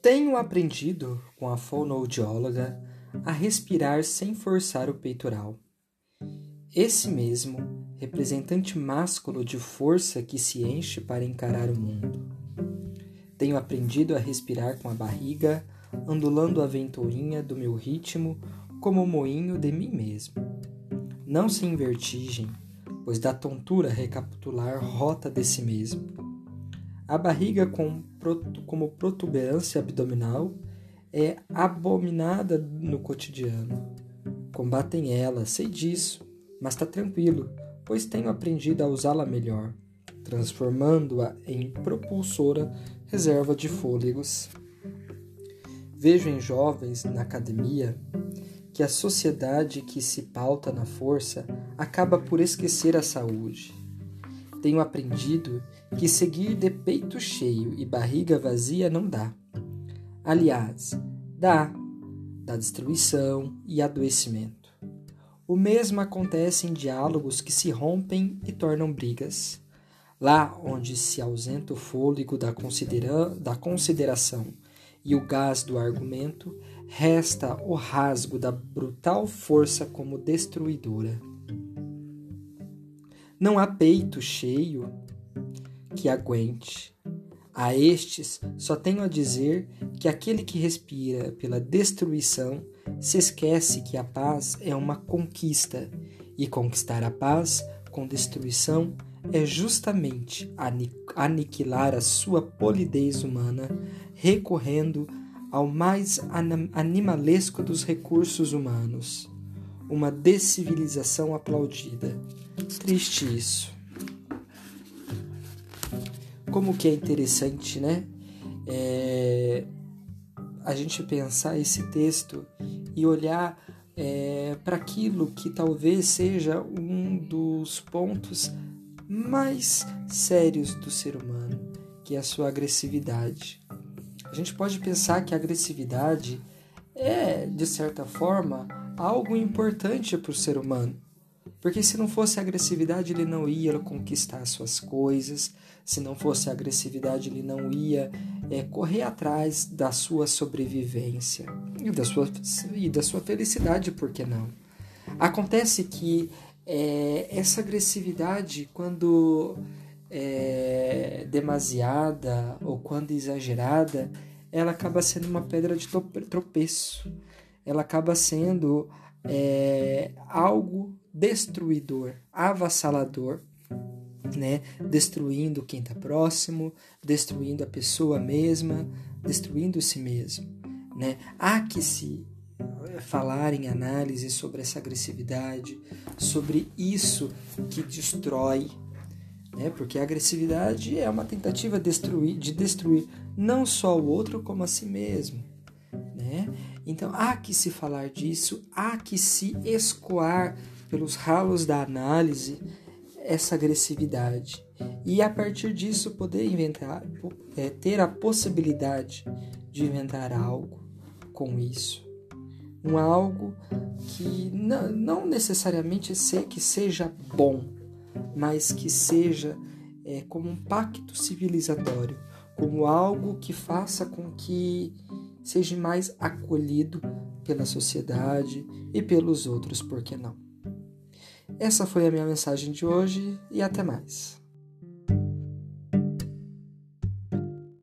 Tenho aprendido com a fonoaudióloga a respirar sem forçar o peitoral. Esse mesmo, representante másculo de força que se enche para encarar o mundo. Tenho aprendido a respirar com a barriga, ondulando a ventoinha do meu ritmo como o moinho de mim mesmo. Não sem vertigem, pois da tontura recapitular rota de si mesmo. A barriga com, como protuberância abdominal é abominada no cotidiano. Combatem ela, sei disso, mas está tranquilo, pois tenho aprendido a usá-la melhor, transformando-a em propulsora reserva de fôlegos. Vejo em jovens na academia que a sociedade que se pauta na força acaba por esquecer a saúde. Tenho aprendido que seguir de peito cheio e barriga vazia não dá. Aliás, dá, dá destruição e adoecimento. O mesmo acontece em diálogos que se rompem e tornam brigas. Lá onde se ausenta o fôlego da, considera da consideração e o gás do argumento, resta o rasgo da brutal força como destruidora. Não há peito cheio que aguente. A estes só tenho a dizer que aquele que respira pela destruição se esquece que a paz é uma conquista, e conquistar a paz com destruição é justamente aniquilar a sua polidez humana, recorrendo ao mais animalesco dos recursos humanos. Uma descivilização aplaudida. Triste isso. Como que é interessante, né? É, a gente pensar esse texto e olhar é, para aquilo que talvez seja um dos pontos mais sérios do ser humano, que é a sua agressividade. A gente pode pensar que a agressividade é, de certa forma, algo importante para o ser humano. Porque se não fosse agressividade, ele não ia conquistar suas coisas, se não fosse agressividade, ele não ia é, correr atrás da sua sobrevivência e da sua, e da sua felicidade, por que não? Acontece que é, essa agressividade, quando é, demasiada ou quando exagerada, ela acaba sendo uma pedra de tropeço. Ela acaba sendo é, algo destruidor, avassalador, né? destruindo quem está próximo, destruindo a pessoa mesma, destruindo si mesmo. Né? Há que se falar em análise sobre essa agressividade, sobre isso que destrói, né? porque a agressividade é uma tentativa de destruir, de destruir não só o outro, como a si mesmo. Né? Então há que se falar disso, há que se escoar pelos ralos da análise essa agressividade. E a partir disso poder inventar, é, ter a possibilidade de inventar algo com isso. Um algo que não, não necessariamente ser que seja bom, mas que seja é, como um pacto civilizatório, como algo que faça com que seja mais acolhido pela sociedade e pelos outros, por que não? Essa foi a minha mensagem de hoje e até mais.